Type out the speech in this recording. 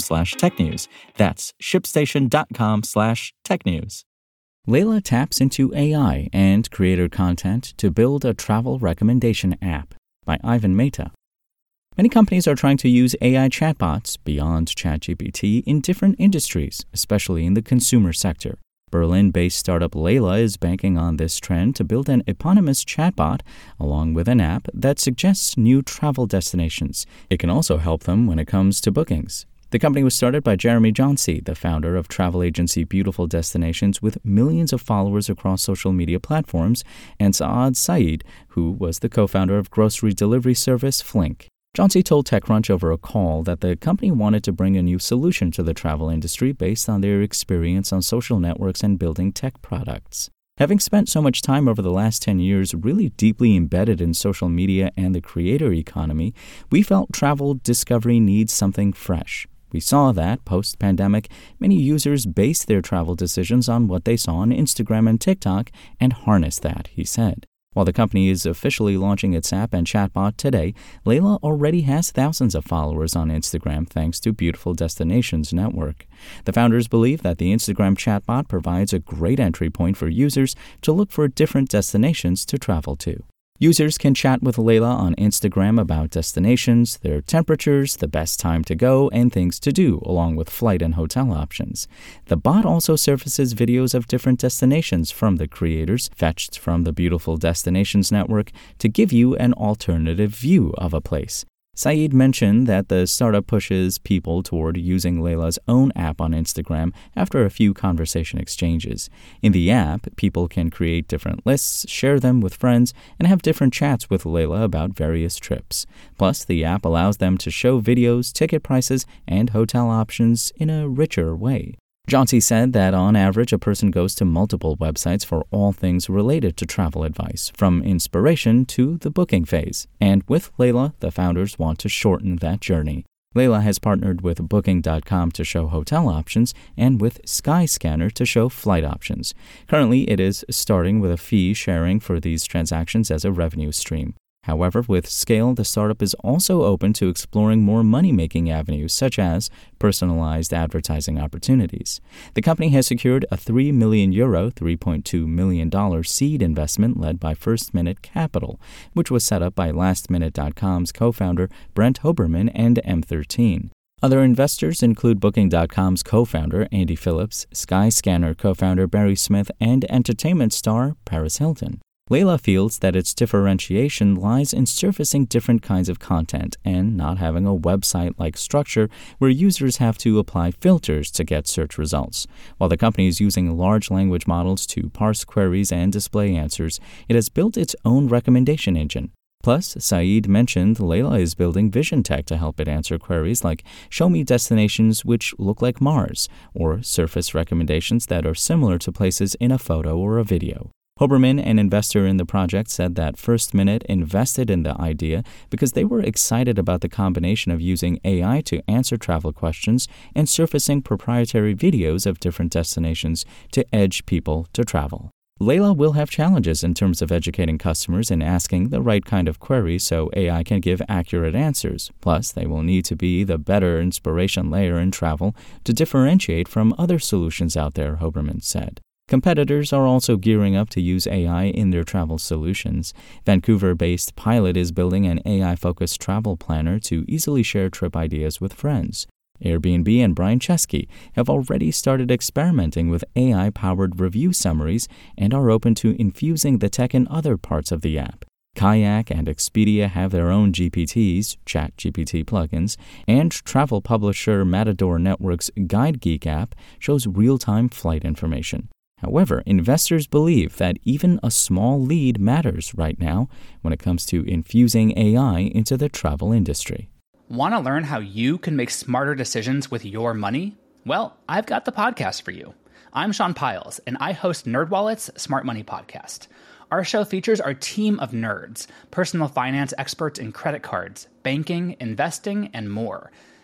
slash technews. That's shipstation.com slash technews. Layla taps into AI and creator content to build a travel recommendation app by Ivan Mehta. Many companies are trying to use AI chatbots beyond ChatGPT in different industries, especially in the consumer sector. Berlin based startup Layla is banking on this trend to build an eponymous chatbot along with an app that suggests new travel destinations. It can also help them when it comes to bookings. The company was started by Jeremy Jauncey, the founder of travel agency Beautiful Destinations with millions of followers across social media platforms, and Saad Saeed, who was the co founder of grocery delivery service Flink. Jauncey told TechCrunch over a call that the company wanted to bring a new solution to the travel industry based on their experience on social networks and building tech products. Having spent so much time over the last 10 years really deeply embedded in social media and the creator economy, we felt travel discovery needs something fresh. We saw that, post pandemic, many users base their travel decisions on what they saw on Instagram and TikTok and harness that, he said. While the company is officially launching its app and chatbot today, Layla already has thousands of followers on Instagram thanks to Beautiful Destinations Network. The founders believe that the Instagram chatbot provides a great entry point for users to look for different destinations to travel to. Users can chat with Layla on Instagram about destinations, their temperatures, the best time to go, and things to do, along with flight and hotel options. The bot also surfaces videos of different destinations from the creators, fetched from the Beautiful Destinations Network, to give you an alternative view of a place. Saeed mentioned that the startup pushes people toward using Layla's own app on Instagram after a few conversation exchanges. In the app, people can create different lists, share them with friends, and have different chats with Layla about various trips. Plus, the app allows them to show videos, ticket prices, and hotel options in a richer way. Jauncey said that on average, a person goes to multiple websites for all things related to travel advice, from inspiration to the booking phase. And with Layla, the founders want to shorten that journey. Layla has partnered with Booking.com to show hotel options and with Skyscanner to show flight options. Currently, it is starting with a fee sharing for these transactions as a revenue stream. However, with scale, the startup is also open to exploring more money making avenues, such as personalized advertising opportunities. The company has secured a 3 million euro, $3.2 million seed investment led by First Minute Capital, which was set up by LastMinute.com's co founder Brent Hoberman and M13. Other investors include Booking.com's co founder Andy Phillips, Skyscanner co founder Barry Smith, and entertainment star Paris Hilton. Layla feels that its differentiation lies in surfacing different kinds of content and not having a website like structure where users have to apply filters to get search results. While the company is using large language models to parse queries and display answers, it has built its own recommendation engine. Plus, Saeed mentioned Layla is building vision tech to help it answer queries like show me destinations which look like Mars, or surface recommendations that are similar to places in a photo or a video. Hoberman, an investor in the project, said that First Minute invested in the idea because they were excited about the combination of using AI to answer travel questions and surfacing proprietary videos of different destinations to edge people to travel. Layla will have challenges in terms of educating customers and asking the right kind of queries so AI can give accurate answers. Plus, they will need to be the better inspiration layer in travel to differentiate from other solutions out there, Hoberman said. Competitors are also gearing up to use AI in their travel solutions. Vancouver based Pilot is building an AI focused travel planner to easily share trip ideas with friends. Airbnb and Brian Chesky have already started experimenting with AI powered review summaries and are open to infusing the tech in other parts of the app. Kayak and Expedia have their own GPTs, ChatGPT plugins, and travel publisher Matador Network's Guide Geek app shows real time flight information. However, investors believe that even a small lead matters right now when it comes to infusing AI into the travel industry. Want to learn how you can make smarter decisions with your money? Well, I've got the podcast for you. I'm Sean Pyles, and I host NerdWallet's Smart Money Podcast. Our show features our team of nerds, personal finance experts in credit cards, banking, investing, and more